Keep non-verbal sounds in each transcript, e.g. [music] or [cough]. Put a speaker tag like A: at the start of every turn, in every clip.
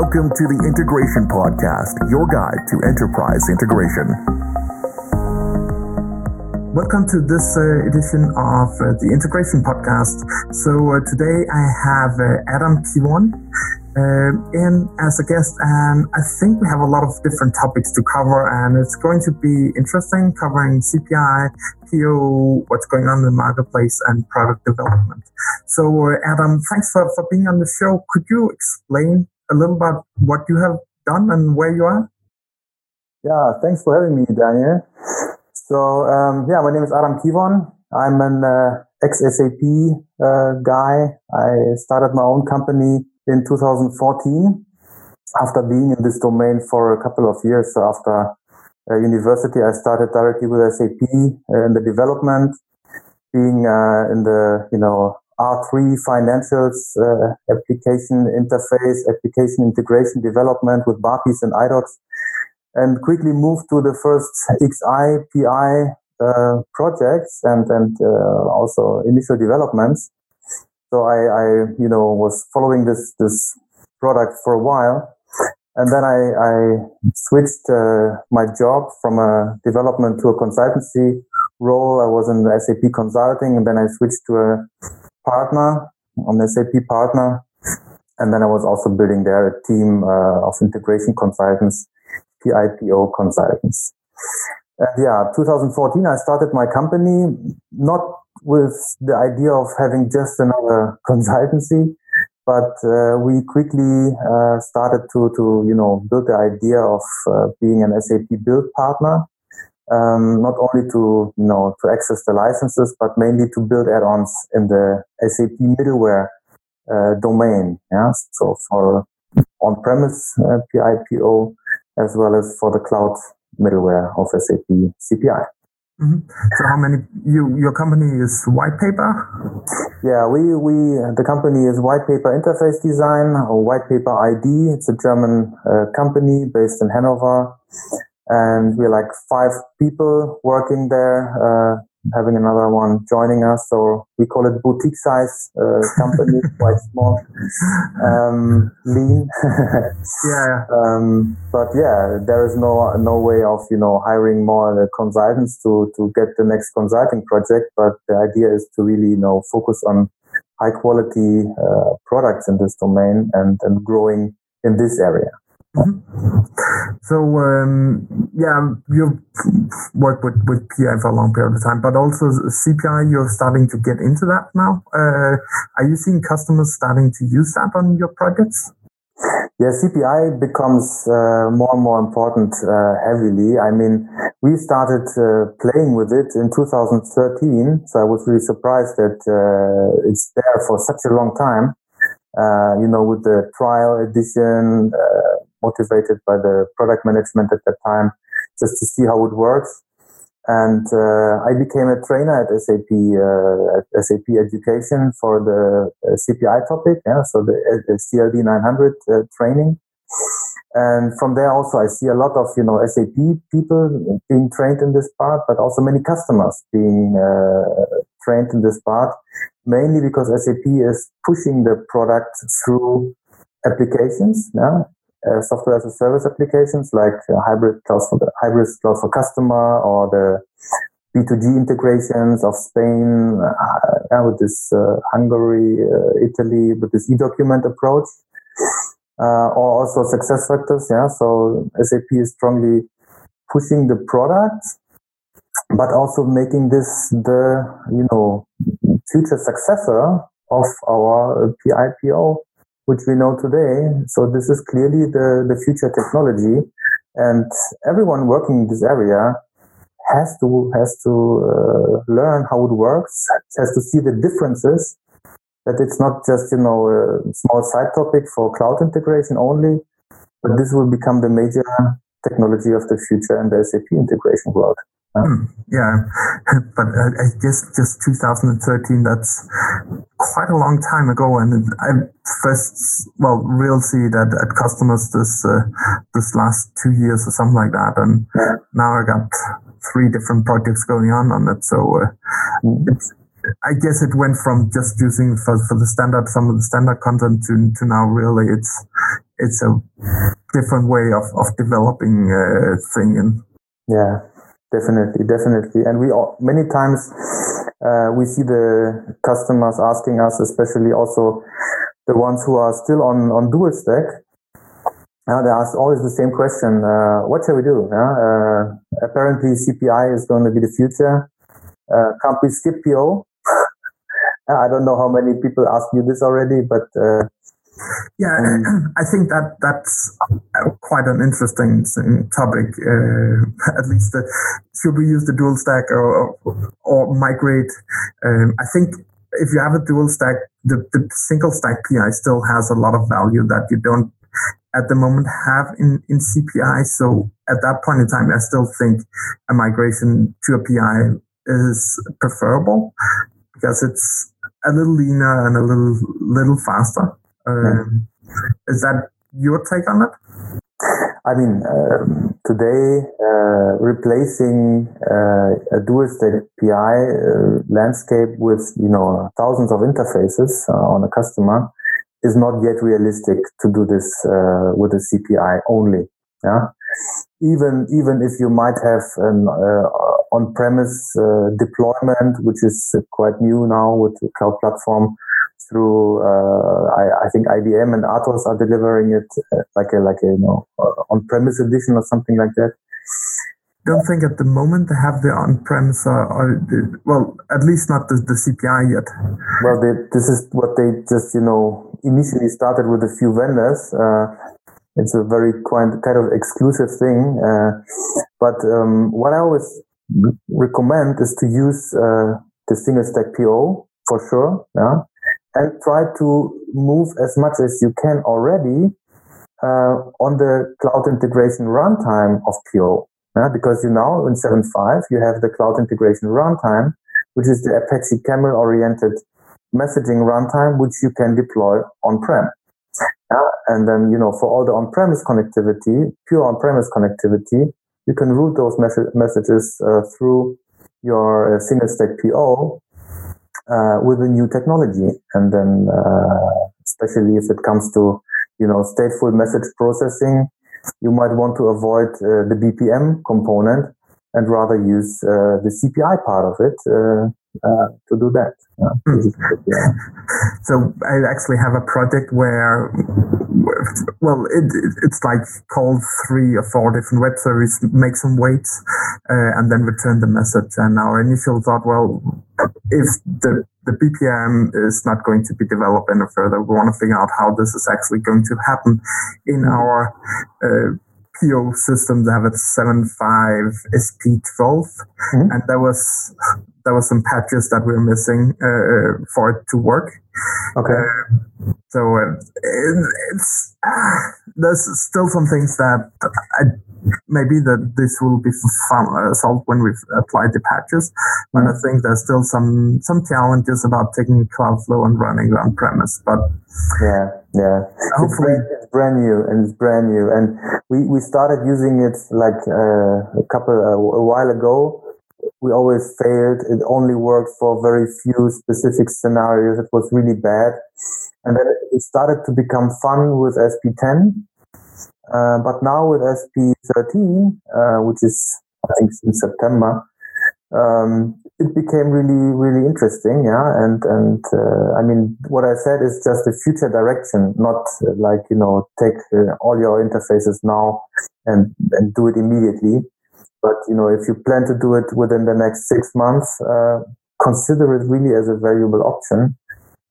A: Welcome to the Integration Podcast, your guide to enterprise integration.
B: Welcome to this uh, edition of uh, the Integration Podcast. So uh, today I have uh, Adam Kiwon uh, in as a guest, and I think we have a lot of different topics to cover, and it's going to be interesting covering CPI, PO, what's going on in the marketplace, and product development. So, uh, Adam, thanks for, for being on the show. Could you explain a little about what you have done and where you are?
C: Yeah, thanks for having me, Daniel. So, um, yeah, my name is Adam Kiwon. I'm an uh, ex-SAP uh, guy. I started my own company in 2014 after being in this domain for a couple of years. So after uh, university, I started directly with SAP in the development, being uh, in the, you know, R3 financials, uh, application interface, application integration development with BAPIs and iDocs, and quickly moved to the first XI, PI uh, projects and, and uh, also initial developments. So I, I, you know, was following this, this product for a while. And then I, I switched uh, my job from a development to a consultancy role. I was in SAP consulting and then I switched to a partner, an SAP partner. And then I was also building there a team uh, of integration consultants, PIPO consultants. And yeah, 2014, I started my company, not with the idea of having just another [laughs] consultancy, but uh, we quickly uh, started to, to, you know, build the idea of uh, being an SAP build partner um, not only to you know to access the licenses, but mainly to build add-ons in the SAP middleware uh, domain. Yeah, so for on-premise uh, PIPO as well as for the cloud middleware of SAP CPI.
B: Mm-hmm. So how many you your company is white paper?
C: Yeah, we we the company is white paper interface design or white paper ID. It's a German uh, company based in Hanover and we're like five people working there, uh, having another one joining us. So we call it boutique size uh, company, [laughs] quite small, um, lean. [laughs]
B: yeah.
C: Um, but yeah, there is no no way of you know hiring more uh, consultants to to get the next consulting project. But the idea is to really you know focus on high quality uh, products in this domain and and growing in this area.
B: Mm-hmm. So um, yeah, you've worked with, with PI for a long period of time, but also CPI. You're starting to get into that now. Uh, are you seeing customers starting to use that on your projects?
C: Yeah, CPI becomes uh, more and more important uh, heavily. I mean, we started uh, playing with it in 2013, so I was really surprised that uh, it's there for such a long time. Uh, you know, with the trial edition, uh, motivated by the product management at that time just to see how it works. And uh, I became a trainer at SAP uh, at SAP Education for the uh, CPI topic, yeah, so the, the CLD 900 uh, training. And from there also I see a lot of you know SAP people being trained in this part, but also many customers being uh, trained in this part, mainly because SAP is pushing the product through applications. Yeah? Uh, software as a service applications like uh, hybris cloud for the hybris cloud for customer or the B2G integrations of Spain uh, with this uh, Hungary, uh, Italy with this e-document approach, uh, or also SuccessFactors. Yeah, so SAP is strongly pushing the product, but also making this the you know future successor of our PIPO which we know today. So this is clearly the, the future technology. And everyone working in this area has to, has to uh, learn how it works, has to see the differences, that it's not just, you know, a small side topic for cloud integration only, but this will become the major technology of the future in the SAP integration world.
B: Hmm, yeah, [laughs] but uh, I guess just 2013, that's quite a long time ago. And I first, well, we'll see that at customers this, uh, this last two years or something like that. And now I got three different projects going on on it. So, uh, it's, I guess it went from just using for, for the standard, some of the standard content to, to now really it's, it's a different way of, of developing a thing. And
C: yeah, definitely, definitely. And we all, many times uh, we see the customers asking us, especially also the ones who are still on on dual stack. Uh, they ask always the same question: uh, What shall we do? Uh, apparently, CPI is going to be the future. Uh, can't we skip PO? [laughs] I don't know how many people ask you this already, but uh,
B: yeah, um, [clears throat] I think that that's quite an interesting topic. Uh, [laughs] at least, uh, should we use the dual stack or or migrate? Um, I think if you have a dual stack, the, the single stack PI still has a lot of value that you don't at the moment have in, in CPI. So at that point in time, I still think a migration to a PI is preferable because it's a little leaner and a little little faster. Um, is that your take on it?
C: I mean, um, today uh, replacing uh, a dual stack PI uh, landscape with you know thousands of interfaces uh, on a customer is not yet realistic to do this uh, with a CPI only. Yeah, even even if you might have an uh, on-premise deployment, which is quite new now with the cloud platform through uh, I, I, think IBM and Atos are delivering it uh, like a like a you know uh, on-premise edition or something like that.
B: Don't think at the moment they have the on-premise or, or the, well, at least not the, the CPI yet.
C: Well, they, this is what they just you know initially started with a few vendors. Uh, it's a very kind kind of exclusive thing, uh, but um, what I always recommend is to use uh, the single stack PO for sure. Yeah and try to move as much as you can already uh, on the cloud integration runtime of. Uh, because you know in 7.5 you have the cloud integration runtime, which is the Apache Camel oriented messaging runtime, which you can deploy on-prem. Uh, and then, you know, for all the on-premise connectivity, pure on-premise connectivity, you can route those mes- messages uh, through your uh, single stack PO uh, with a new technology. And then, uh, especially if it comes to, you know, stateful message processing, you might want to avoid uh, the BPM component and rather use uh, the CPI part of it uh, uh, to do that. Yeah.
B: Hmm. so I actually have a project where, well, it, it, it's like call three or four different web services, make some waits, and then return the message. And our initial thought, well, if the the BPM is not going to be developed any further. We want to figure out how this is actually going to happen in our uh, PO system. They have a 7.5 SP12, mm-hmm. and there was there was some patches that we were missing uh, for it to work.
C: Okay. Uh,
B: so uh, it, it's ah, there's still some things that I maybe that this will be uh, solved when we've applied the patches. But mm. I think there's still some some challenges about taking Cloudflow and running on premise. But
C: yeah, yeah, hopefully it's brand, brand new and it's brand new. And we we started using it like uh, a couple uh, a while ago. We always failed. It only worked for very few specific scenarios. It was really bad. And then it started to become fun with SP10 uh, but now with SP13, uh, which is I think in September, um, it became really really interesting. Yeah, and and uh, I mean what I said is just a future direction, not like you know take uh, all your interfaces now and and do it immediately. But you know if you plan to do it within the next six months, uh, consider it really as a valuable option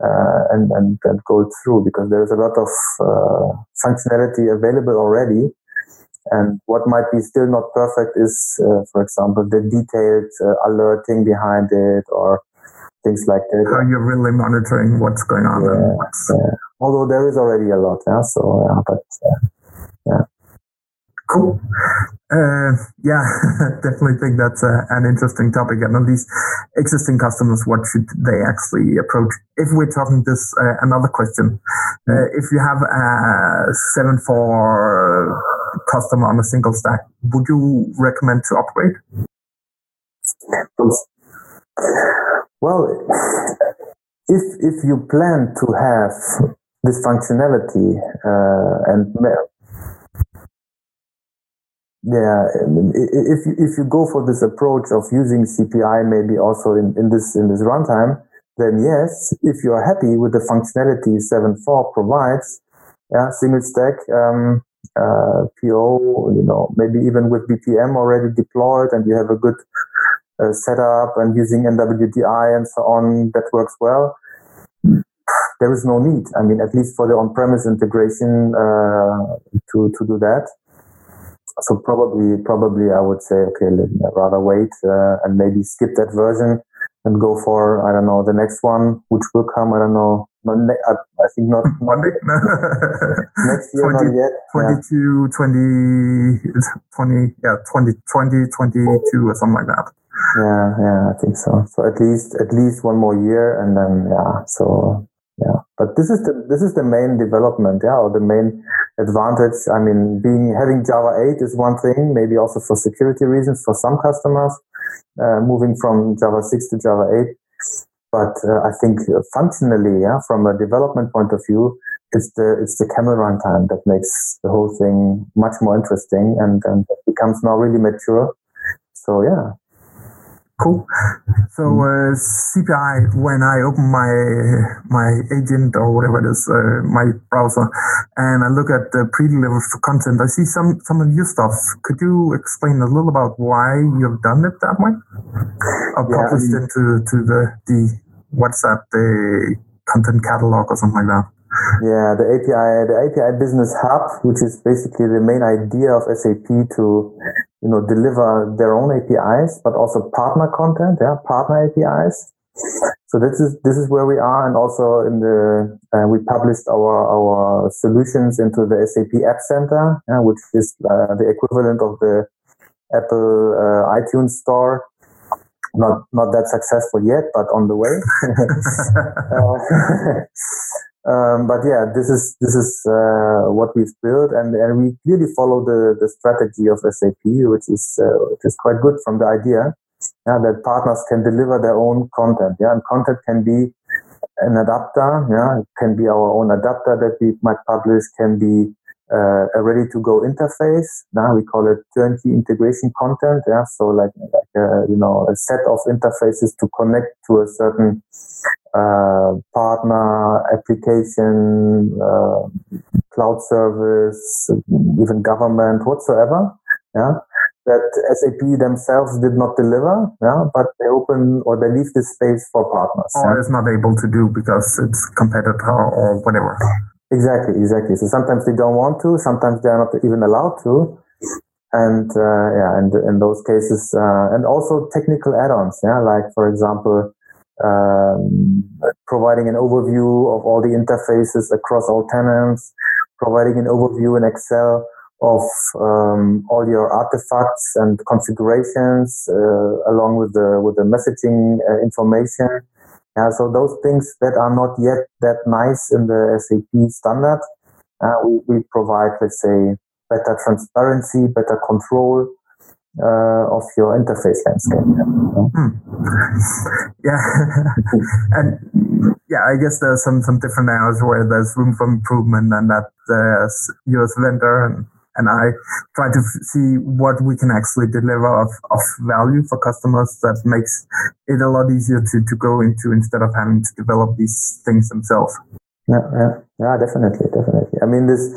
C: uh, and, and, and go through because there's a lot of uh, functionality available already. And what might be still not perfect is, uh, for example, the detailed uh, alerting behind it or things like that.
B: How you're really monitoring what's going on.
C: Yeah, yeah. Although there is already a lot, yeah. So, yeah, but yeah.
B: Cool. Uh, yeah, [laughs] definitely think that's a, an interesting topic. And on these existing customers, what should they actually approach? If we're talking this, uh, another question. Uh, if you have a 7.4 customer on a single stack, would you recommend to upgrade?
C: Well, if if you plan to have this functionality uh, and yeah, if you, if you go for this approach of using CPI maybe also in, in this in this runtime, then yes, if you are happy with the functionality 7.4 provides, yeah, single stack um, uh, PO, you know, maybe even with BPM already deployed, and you have a good uh, setup and using NWDI and so on, that works well. There is no need. I mean, at least for the on-premise integration uh, to to do that so probably probably I would say okay rather wait uh, and maybe skip that version and go for I don't know the next one which will come I don't know I, I think not [laughs]
B: Monday [laughs]
C: next year 20, not yet
B: 22 yeah. 20 20 yeah 20 20 22 or something like that.
C: Yeah yeah I think so. So at least at least one more year and then yeah so yeah. But this is the this is the main development yeah or the main advantage. I mean being having java 8 is one thing maybe also for security reasons for some customers uh, moving from java 6 to java 8 but uh, i think functionally yeah from a development point of view it's the it's the camel runtime that makes the whole thing much more interesting and, and becomes now really mature. So yeah
B: Cool. So uh, CPI, when I open my my agent or whatever it is, uh, my browser, and I look at the pre-delivered content, I see some some of your stuff. Could you explain a little about why you've done it that way? Or yeah, published I mean, into to the the what's that the content catalog or something like that?
C: Yeah, the API, the API Business Hub, which is basically the main idea of SAP to, you know, deliver their own APIs, but also partner content, yeah, partner APIs. So this is this is where we are, and also in the uh, we published our our solutions into the SAP App Center, yeah, which is uh, the equivalent of the Apple uh, iTunes Store not not that successful yet, but on the way. [laughs] [laughs] um, but yeah, this is this is uh, what we've built, and, and we clearly follow the, the strategy of SAP, which is uh, which is quite good from the idea yeah, that partners can deliver their own content. Yeah, and content can be an adapter. Yeah, it can be our own adapter that we might publish. Can be uh, a ready-to-go interface. Now we call it turnkey integration content. Yeah, so like like uh, you know a set of interfaces to connect to a certain uh, partner application, uh, cloud service, even government, whatsoever. Yeah, that SAP themselves did not deliver. Yeah, but they open or they leave this space for partners.
B: Or yeah? is not able to do because it's competitor or whatever.
C: Exactly, exactly. So sometimes they don't want to, sometimes they are not even allowed to. And uh, yeah, and in those cases, uh, and also technical add-ons, yeah, like for example, um, providing an overview of all the interfaces across all tenants, providing an overview in Excel of um, all your artifacts and configurations, uh, along with the with the messaging uh, information yeah, so those things that are not yet that nice in the SAP standard, uh, we, we provide, let's say, better transparency, better control uh, of your interface landscape.
B: Hmm. Yeah, [laughs] and yeah, I guess there's some some different areas where there's room for improvement, and that there's US vendor and and I try to see what we can actually deliver of, of value for customers that makes it a lot easier to, to go into instead of having to develop these things themselves.
C: Yeah, yeah, yeah, definitely, definitely. I mean, this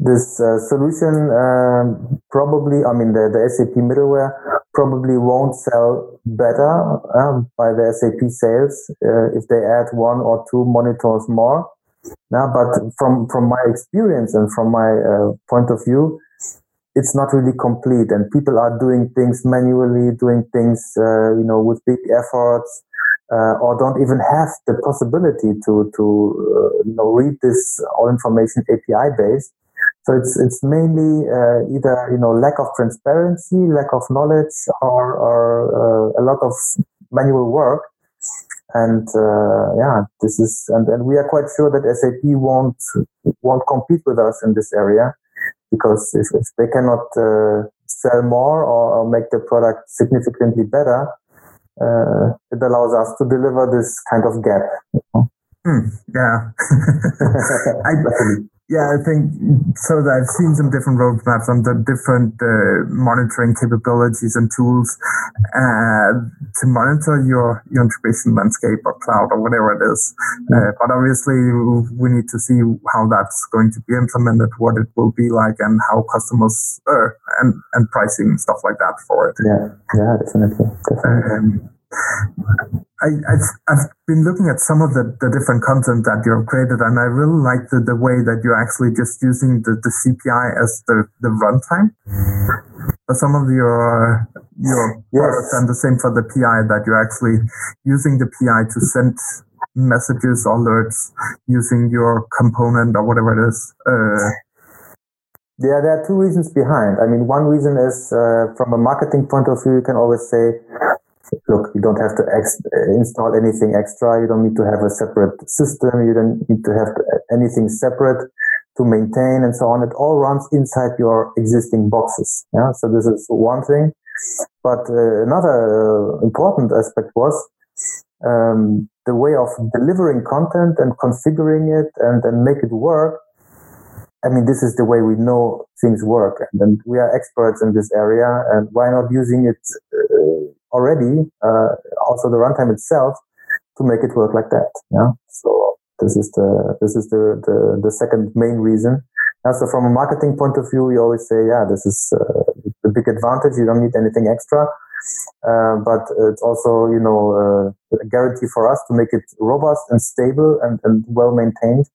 C: this uh, solution um, probably, I mean, the, the SAP middleware probably won't sell better um, by the SAP sales uh, if they add one or two monitors more. Now, but from from my experience and from my uh, point of view, it's not really complete, and people are doing things manually, doing things uh, you know with big efforts, uh, or don't even have the possibility to to uh, you know read this all information API based. So it's it's mainly uh, either you know lack of transparency, lack of knowledge, or or uh, a lot of manual work and uh, yeah, this is and, and we are quite sure that SAP won't won't compete with us in this area because if, if they cannot uh, sell more or, or, make the product significantly better, uh, it allows us to deliver this kind of gap.
B: Mm. Yeah. [laughs] I, [laughs] yeah, I think so. I've seen some different roadmaps on the different uh, monitoring capabilities and tools uh, to monitor your, your integration landscape or cloud or whatever it is. Uh, but obviously, we need to see how that's going to be implemented, what it will be like, and how customers uh, and and pricing and stuff like that for it.
C: Yeah, yeah, definitely. definitely. Um,
B: I, have I've been looking at some of the, the different content that you have created, and I really like the, the way that you're actually just using the, the CPI as the, the runtime for some of your your yes. products, and the same for the PI that you're actually using the PI to send messages, alerts using your component or whatever it is. Uh,
C: yeah, there are two reasons behind. I mean, one reason is uh, from a marketing point of view, you can always say, look, you don't have to ex- install anything extra. You don't need to have a separate system. You don't need to have anything separate to maintain and so on. It all runs inside your existing boxes. Yeah. So this is one thing. But uh, another uh, important aspect was um, the way of delivering content and configuring it and, and make it work. I mean, this is the way we know things work, and we are experts in this area. And why not using it uh, already, uh, also the runtime itself, to make it work like that. Yeah. So this is the this is the the, the second main reason. Yeah, so from a marketing point of view, you always say, yeah, this is uh, the big advantage. You don't need anything extra. Uh, but it's also, you know, uh, a guarantee for us to make it robust and stable and, and well maintained,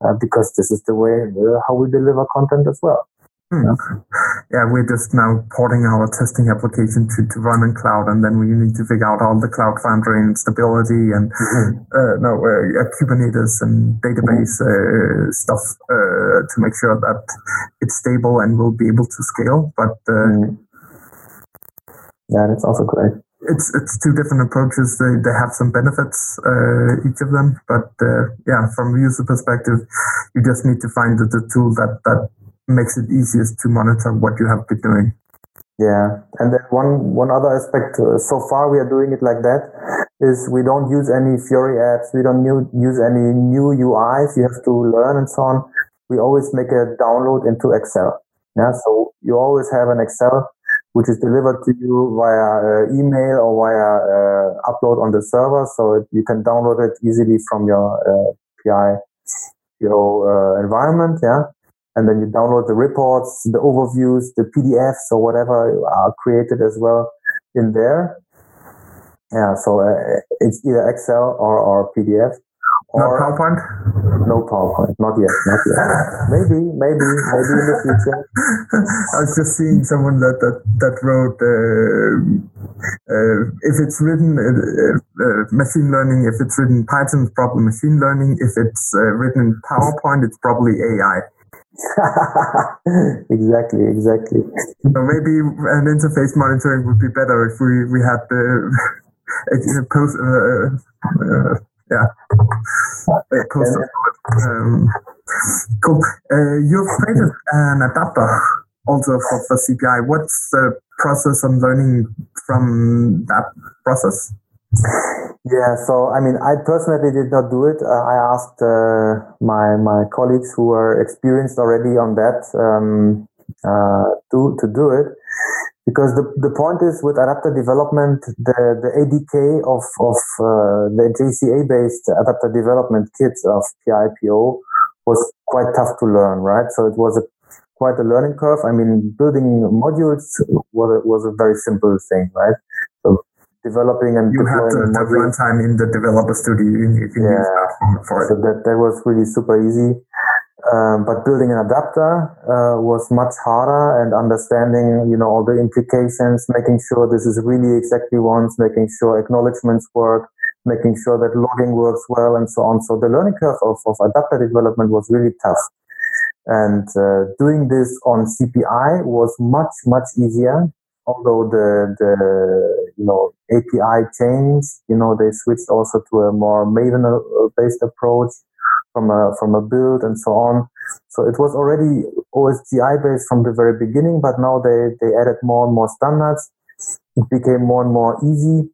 C: uh, because this is the way uh, how we deliver content as well.
B: Hmm. Yeah, we're just now porting our testing application to, to run in cloud, and then we need to figure out all the cloud foundry and stability and mm-hmm. uh, no uh, Kubernetes and database uh, stuff uh, to make sure that it's stable and will be able to scale. But uh, mm.
C: yeah, that's also great.
B: It's it's two different approaches. They they have some benefits, uh, each of them. But yeah, from a user perspective, you just need to find the, the tool that that makes it easiest to monitor what you have been doing.
C: Yeah, and then one one other aspect. Uh, so far, we are doing it like that. Is we don't use any Fiori apps. We don't new, use any new UIs. You have to learn and so on. We always make a download into Excel. Yeah, so you always have an Excel which is delivered to you via uh, email or via uh, upload on the server. So it, you can download it easily from your uh, PI, your uh, environment. Yeah and then you download the reports, the overviews, the PDFs or whatever are created as well in there. Yeah, so uh, it's either Excel or, or PDF.
B: Or not PowerPoint?
C: No PowerPoint, not yet, not yet. maybe, maybe, maybe in the future. [laughs]
B: I was just seeing someone that that that wrote uh, uh, if it's written uh, uh, machine learning, if it's written Python, it's probably machine learning. If it's uh, written in PowerPoint, it's probably AI. [laughs]
C: exactly, exactly.
B: So maybe an interface monitoring would be better if we, we had the [laughs] post, uh, uh, yeah, post um, cool. Uh, you've created an adapter also for, for CPI. What's the process on learning from that process?
C: Yeah, so I mean, I personally did not do it. Uh, I asked uh, my my colleagues who are experienced already on that um, uh, to to do it, because the the point is with adapter development, the the ADK of of uh, the JCA based adapter development kits of PIPO was quite tough to learn, right? So it was a quite a learning curve. I mean, building modules was was a very simple thing, right? Developing and
B: you have the, the runtime in the developer studio. You can yeah. use that for
C: it. So that, that was really super easy. Um, but building an adapter uh, was much harder and understanding, you know, all the implications, making sure this is really exactly once, making sure acknowledgements work, making sure that logging works well and so on. So the learning curve of, of adapter development was really tough. And uh, doing this on CPI was much, much easier although the the you know API changed, you know they switched also to a more Maven based approach from a from a build and so on. So it was already OSGI based from the very beginning, but now they they added more and more standards. It became more and more easy,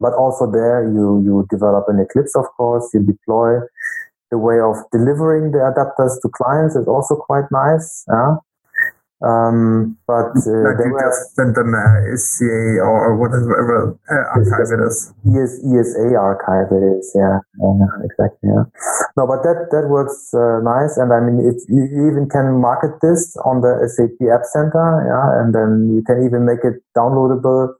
C: but also there you, you develop an Eclipse, of course, you deploy. The way of delivering the adapters to clients is also quite nice. Yeah? Um, but uh,
B: like you just send them uh, SCA or whatever uh, archive it is.
C: ES, ESA archive it is, yeah, yeah exactly. Yeah. No, but that that works uh, nice, and I mean, if you even can market this on the SAP App Center, yeah, and then you can even make it downloadable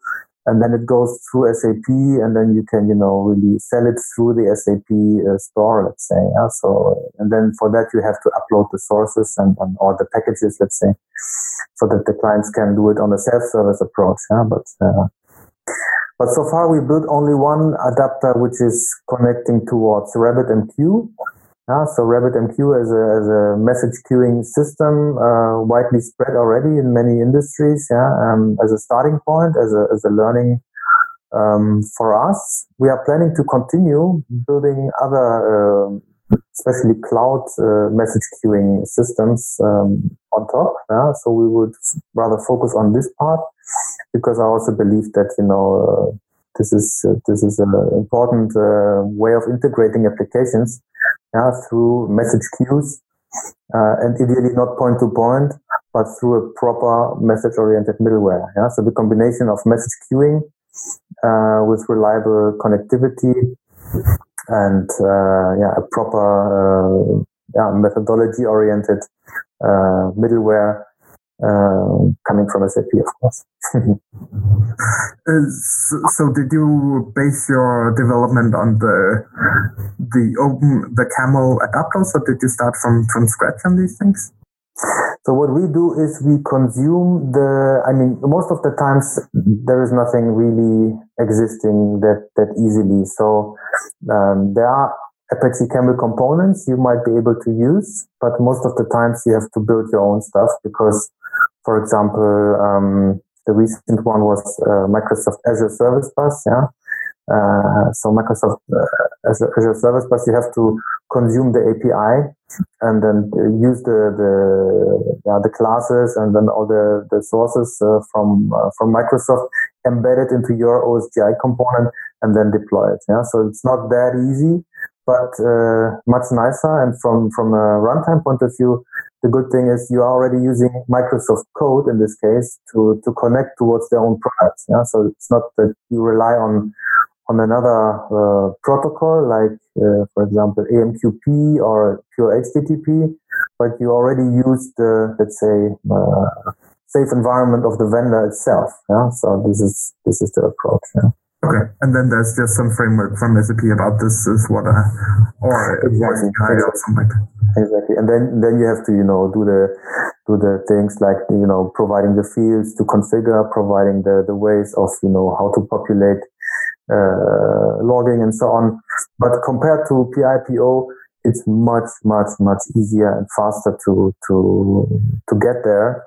C: and then it goes through SAP, and then you can, you know, really sell it through the SAP uh, store, let's say. Yeah? So, and then for that you have to upload the sources and, and the packages, let's say, so that the clients can do it on a self-service approach. Yeah? But uh, but so far we built only one adapter which is connecting towards RabbitMQ. Yeah, so RabbitMQ as a, as a message queuing system, uh, widely spread already in many industries. Yeah, um, as a starting point, as a, as a learning um, for us, we are planning to continue building other, uh, especially cloud uh, message queuing systems um, on top. Yeah, so we would rather focus on this part because I also believe that you know uh, this is uh, this is an important uh, way of integrating applications yeah, through message queues, uh, and ideally not point to point, but through a proper message-oriented middleware. Yeah, so the combination of message queuing uh, with reliable connectivity and uh, yeah, a proper uh, yeah, methodology-oriented uh, middleware uh, coming from SAP, of course. [laughs]
B: Uh, so, so, did you base your development on the the open the camel adapters, or did you start from from scratch on these things?
C: So what we do is we consume the. I mean, most of the times there is nothing really existing that that easily. So um, there are Apache Camel components you might be able to use, but most of the times you have to build your own stuff because for example, um, the recent one was uh, Microsoft Azure Service Bus. Yeah. Uh, so Microsoft uh, Azure, Azure, Service Bus, you have to consume the API and then use the the, yeah, the classes and then all the the sources uh, from uh, from Microsoft, embed it into your OSGI component, and then deploy it. Yeah. So it's not that easy, but uh, much nicer. And from from a runtime point of view, the good thing is you are already using Microsoft code in this case to, to connect towards their own products. Yeah? So it's not that you rely on on another uh, protocol like, uh, for example, AMQP or pure HTTP, but you already use the, let's say, uh, safe environment of the vendor itself. Yeah. So this is this is the approach. Yeah.
B: Okay, and then there's just some framework from SAP about this is what a or exactly. or something like that.
C: Exactly, and then then you have to you know do the do the things like you know providing the fields to configure, providing the the ways of you know how to populate uh, logging and so on. But compared to PIPO, it's much much much easier and faster to to to get there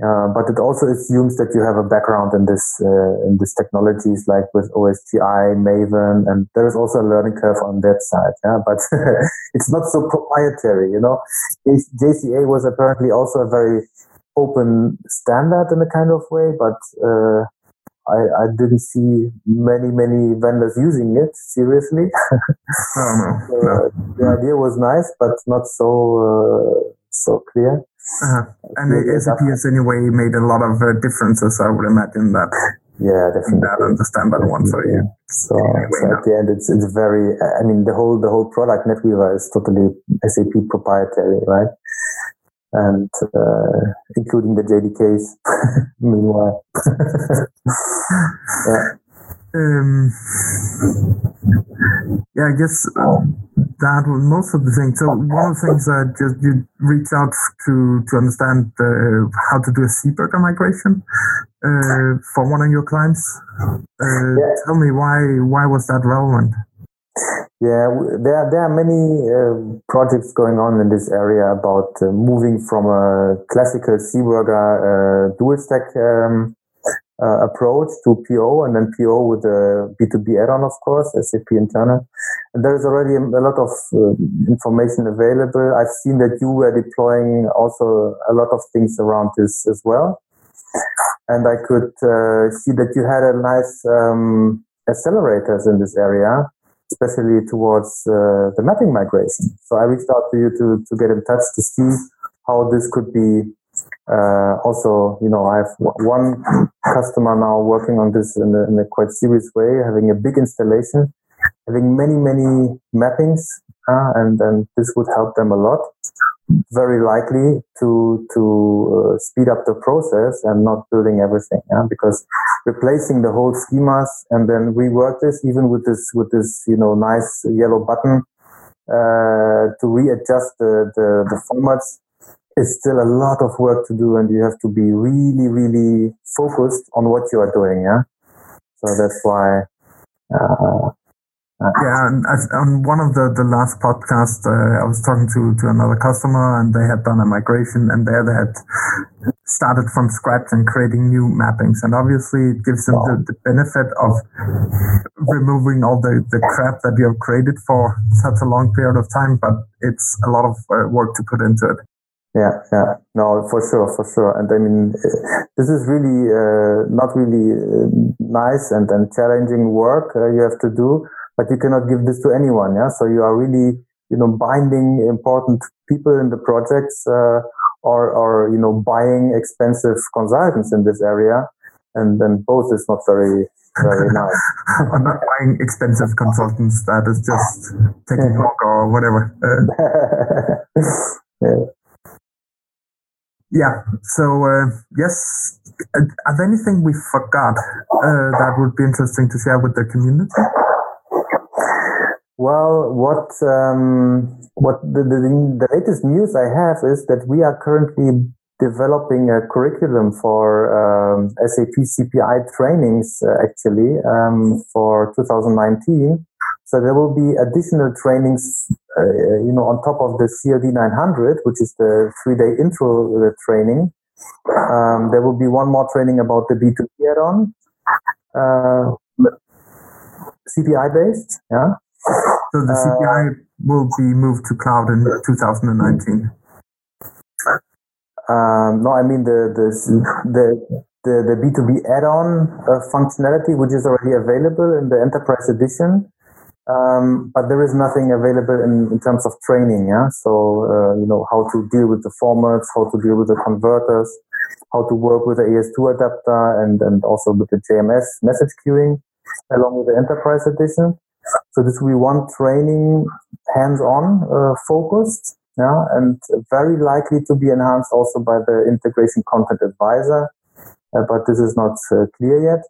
C: uh, but it also assumes that you have a background in this uh, in these technologies, like with OSGI, Maven, and there is also a learning curve on that side. Yeah, [laughs] but [laughs] it's not so proprietary. You know, JCA was apparently also a very open standard in a kind of way, but uh, I, I didn't see many many vendors using it seriously. [laughs]
B: oh, no. so, no.
C: The idea was nice, but not so uh, so clear.
B: Uh-huh. And SAP has anyway made a lot of uh, differences, I would imagine that.
C: Yeah, definitely.
B: That understand that one for you.
C: So, so at the end, it's it's very. I mean, the whole the whole product NetWeaver is totally SAP proprietary, right? And uh, including the JDKs. [laughs] meanwhile, [laughs]
B: yeah. Um, yeah, I guess that was most of the things. So one of the things that just you reach out to to understand uh, how to do a Seeburger migration uh, for one of your clients. Uh, yeah. Tell me why why was that relevant?
C: Yeah, there there are many uh, projects going on in this area about uh, moving from a classical Seeburger uh, dual stack. Um, uh, approach to PO and then PO with the B2B add-on, of course, SAP internal. And there is already a, lot of uh, information available. I've seen that you were deploying also a lot of things around this as well. And I could uh, see that you had a nice um, accelerators in this area, especially towards uh, the mapping migration. So I reached out to you to, to get in touch to see how this could be. Uh, also, you know, I have one customer now working on this in a, in a quite serious way, having a big installation, having many, many mappings, uh, and, and this would help them a lot very likely to to uh, speed up the process and not building everything yeah? because replacing the whole schemas and then rework this even with this with this you know nice yellow button uh, to readjust the, the, the formats is still a lot of work to do and you have to be really really focused on what you are doing yeah so that's why uh,
B: yeah, and on one of the, the last podcasts, uh, I was talking to, to another customer and they had done a migration and there they had started from scratch and creating new mappings. And obviously it gives them the, the benefit of removing all the, the crap that you have created for such a long period of time, but it's a lot of uh, work to put into it.
C: Yeah, yeah, no, for sure, for sure. And I mean, this is really uh, not really uh, nice and, and challenging work uh, you have to do but you cannot give this to anyone. Yeah. So you are really, you know, binding important people in the projects, uh, or, or, you know, buying expensive consultants in this area. And then both is not very, very [laughs] nice.
B: I'm not buying expensive consultants. That is just taking longer or whatever. [laughs] Uh, yeah. Yeah. So uh, yes, are there anything we forgot uh, that would be interesting to share with the community?
C: Well, what um, what the, the, the latest news I have is that we are currently developing a curriculum for um, SAP CPI trainings uh, actually um, for 2019. So there will be additional trainings, uh, you know, on top of the CLD 900, which is the three-day intro uh, training. Um, there will be one more training about the B2B add-on, uh, CPI based, yeah.
B: So the CPI uh, will be moved to cloud in 2019.
C: Um, no, I mean the the the the, the B2B add-on uh, functionality, which is already available in the enterprise edition. Um, but there is nothing available in, in terms of training. Yeah. So, uh, you know, how to deal with the formats, how to deal with the converters, how to work with the AS2 adapter and, and also with the JMS message queuing along with the enterprise edition. So this will be one training hands-on uh, focused, yeah, and very likely to be enhanced also by the integration content advisor, uh, but this is not uh, clear yet.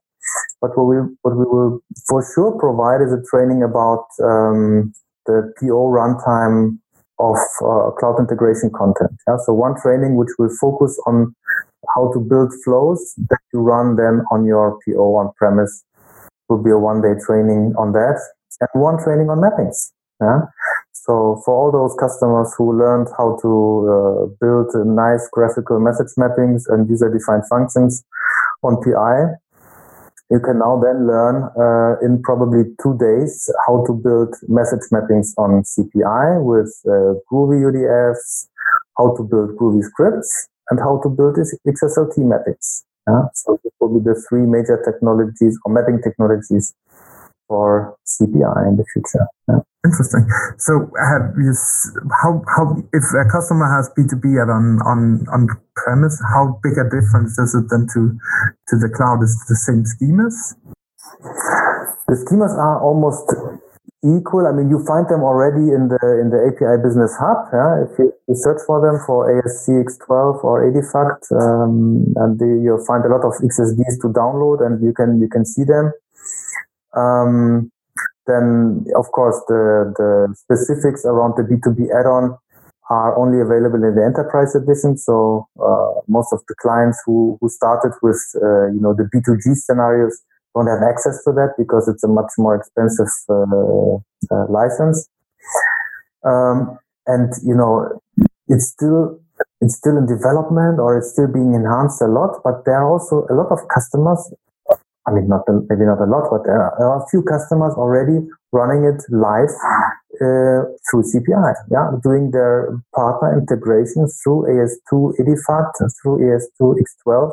C: But what we what we will for sure provide is a training about um, the PO runtime of uh, cloud integration content. Yeah? So one training which will focus on how to build flows that you run then on your PO on premise will be a one day training on that and one training on mappings. Yeah. So for all those customers who learned how to uh, build nice graphical message mappings and user defined functions on PI, you can now then learn uh, in probably two days how to build message mappings on CPI with uh, Groovy UDFs, how to build Groovy scripts, and how to build XSLT mappings. Yeah? So this will be the three major technologies or mapping technologies for CPI in the future. Yeah.
B: Interesting. So, have you how how if a customer has B two B on on on premise, how big a difference is it then to to the cloud? Is it the same schemas?
C: The schemas are almost equal. I mean, you find them already in the in the API Business Hub. Yeah, if you, you search for them for ASCX12 or Edifact, um, and the, you'll find a lot of XSDs to download, and you can you can see them. Um, then, of course, the, the specifics around the B2B add-on are only available in the enterprise edition. So uh, most of the clients who, who started with, uh, you know, the B2G scenarios don't have access to that because it's a much more expensive uh, uh license. Um, and, you know, it's still it's still in development or it's still being enhanced a lot, but there are also a lot of customers I mean, not maybe not a lot, but there are, there are a few customers already running it live uh, through CPI. Yeah, doing their partner integration through AS2 Edifact, through AS2 X12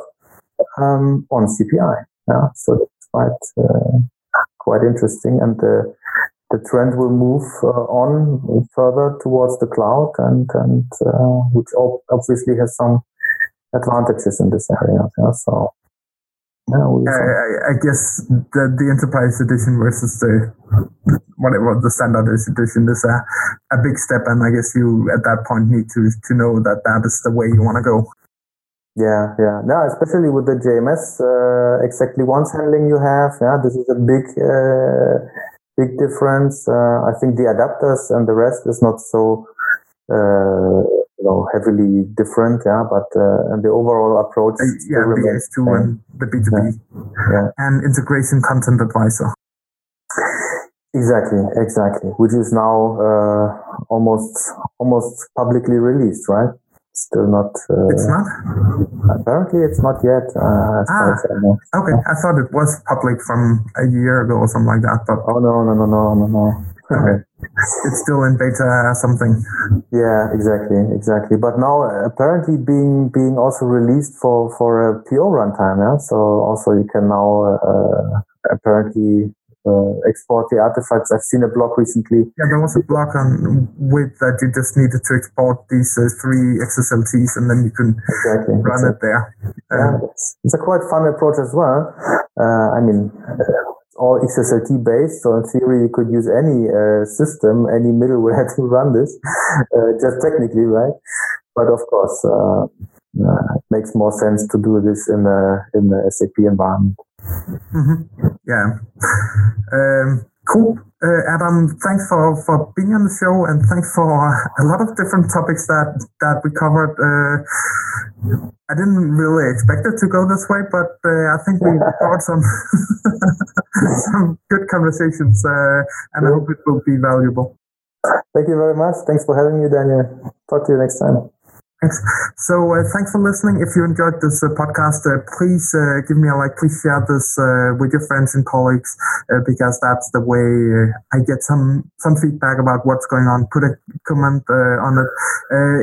C: um, on CPI. Yeah, so it's quite uh, quite interesting, and the the trend will move uh, on further towards the cloud, and and uh, which obviously has some advantages in this area. Yeah, so.
B: Yeah, I, I, guess the, the enterprise edition versus the whatever the standard edition is a, a big step, and I guess you at that point need to to know that that is the way you want to go.
C: Yeah, yeah. No, especially with the JMS uh, exactly once handling you have. Yeah, this is a big uh, big difference. Uh, I think the adapters and the rest is not so uh, you know heavily different. Yeah, but uh, and the overall approach.
B: yeah, BS2 and the B2B yeah. yeah. and integration content advisor.
C: Exactly, exactly. Which is now uh, almost almost publicly released, right? still not.
B: Uh, it's not.
C: Apparently, it's not yet. Uh,
B: ah, I okay. I thought it was public from a year ago or something like that. But
C: oh no, no, no, no, no, no.
B: Okay. it's still in beta something.
C: Yeah, exactly, exactly. But now apparently being being also released for for a PO runtime. Yeah, so also you can now uh, apparently uh, export the artifacts. I've seen a blog recently.
B: Yeah, there was a blog on with that you just needed to export these uh, three XSLTs and then you can exactly. run exactly. it there.
C: Um, yeah, it's, it's, a quite fun approach as well. Uh, I mean, uh, all XSLT based, so in theory you could use any uh, system, any middleware [laughs] to run this, uh, just technically, right? But of course, it makes more sense to do this in the in the SAP environment.
B: Mm-hmm. Yeah. Um, cool. Uh, Adam, thanks for, for being on the show and thanks for a lot of different topics that, that we covered. Uh, I didn't really expect it to go this way, but uh, I think we [laughs] covered some [laughs] some good conversations, uh, and I hope it will be valuable.
C: Thank you very much. Thanks for having me, Daniel. Talk to you next time.
B: Thanks. So uh, thanks for listening. If you enjoyed this uh, podcast, uh, please uh, give me a like. Please share this uh, with your friends and colleagues uh, because that's the way I get some some feedback about what's going on. Put a comment on it.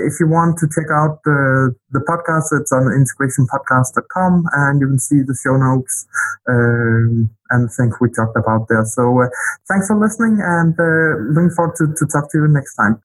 B: if you want to check out the podcast, it's on integrationpodcast.com and you can see the show notes um, and things we talked about there. So thanks for listening and looking forward to, to talk to you next time.